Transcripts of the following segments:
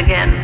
again.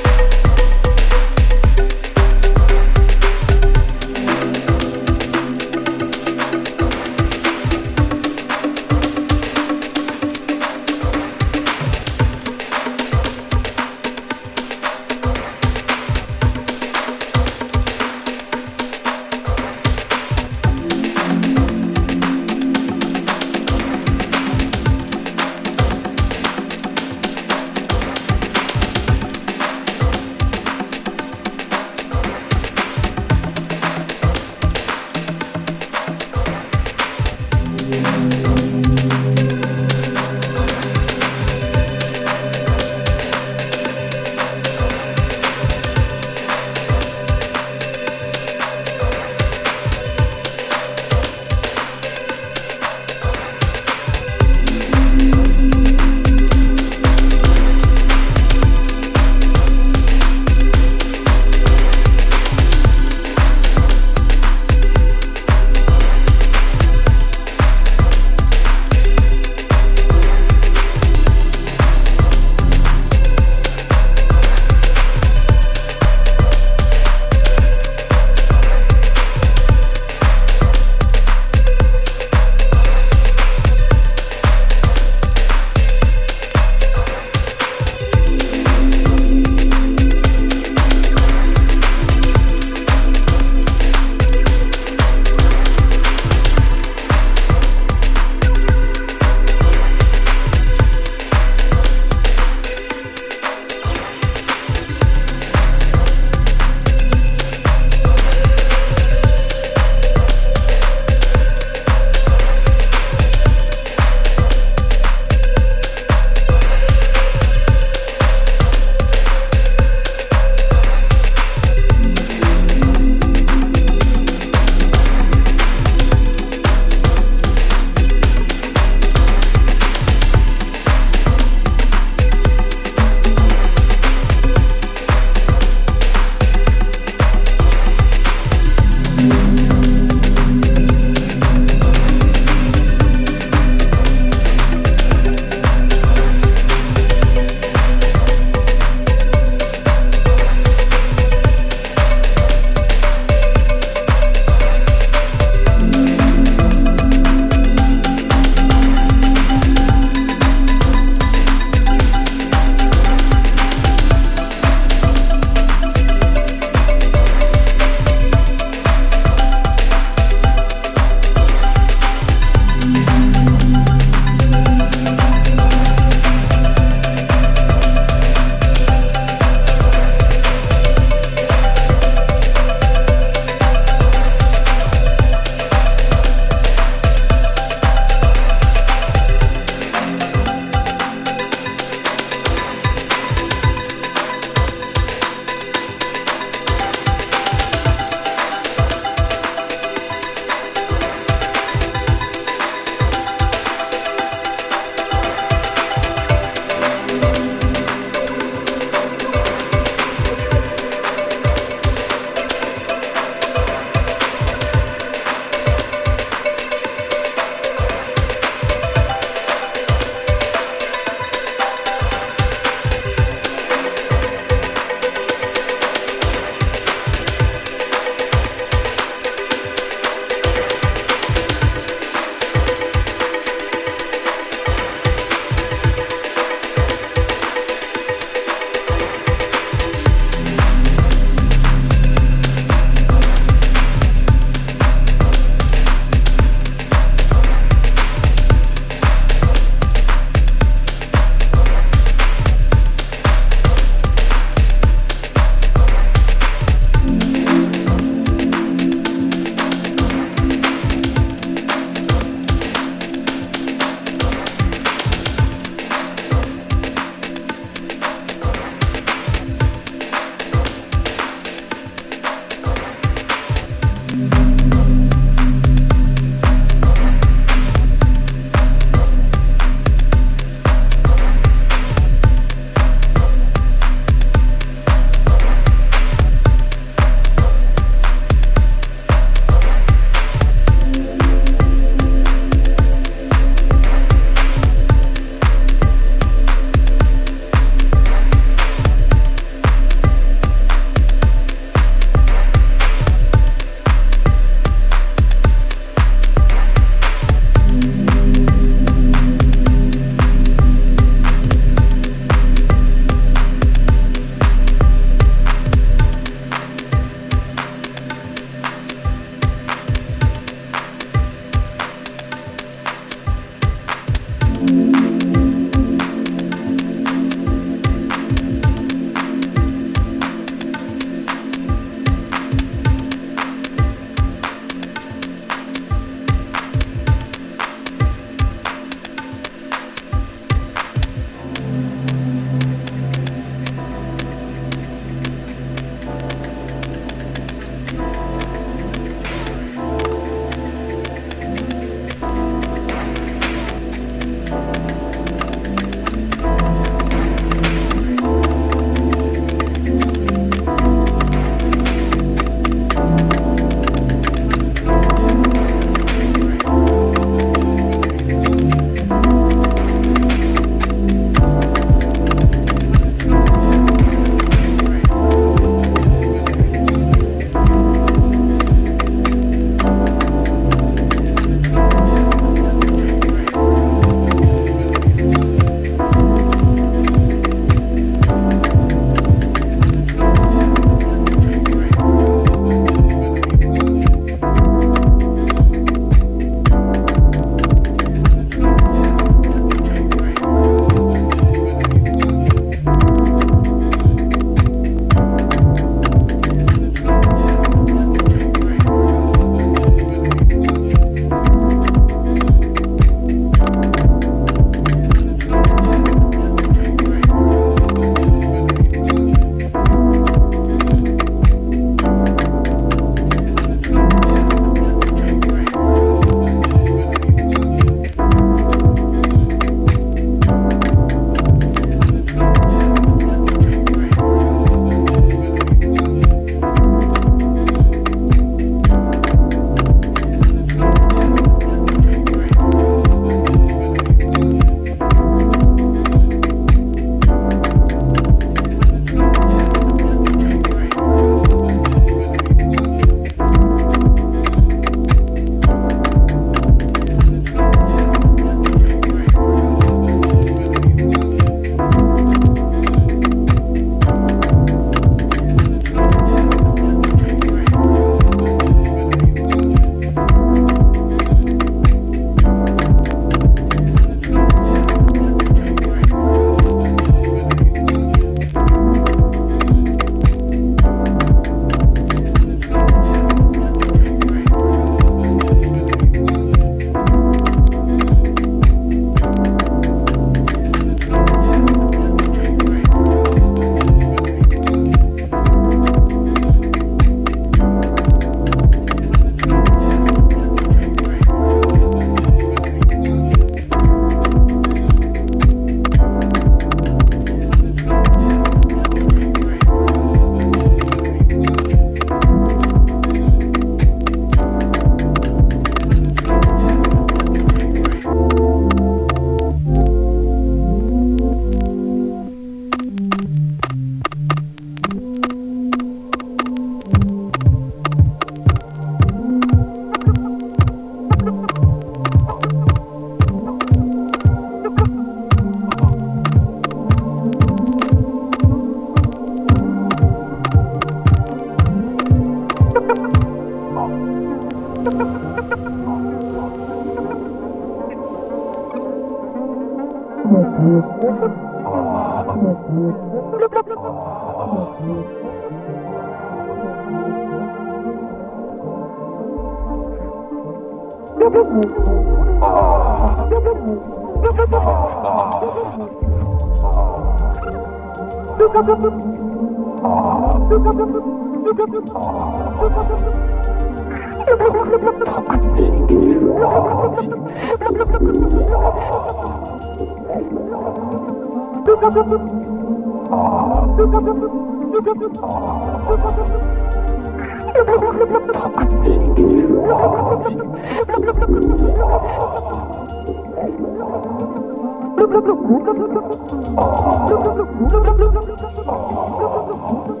Oh.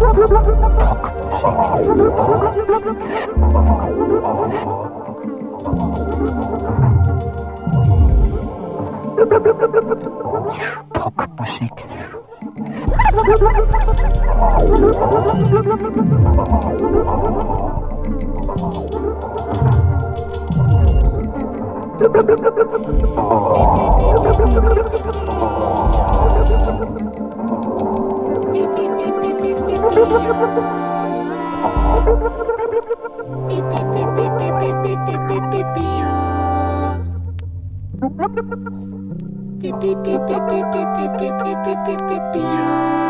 Sunshine like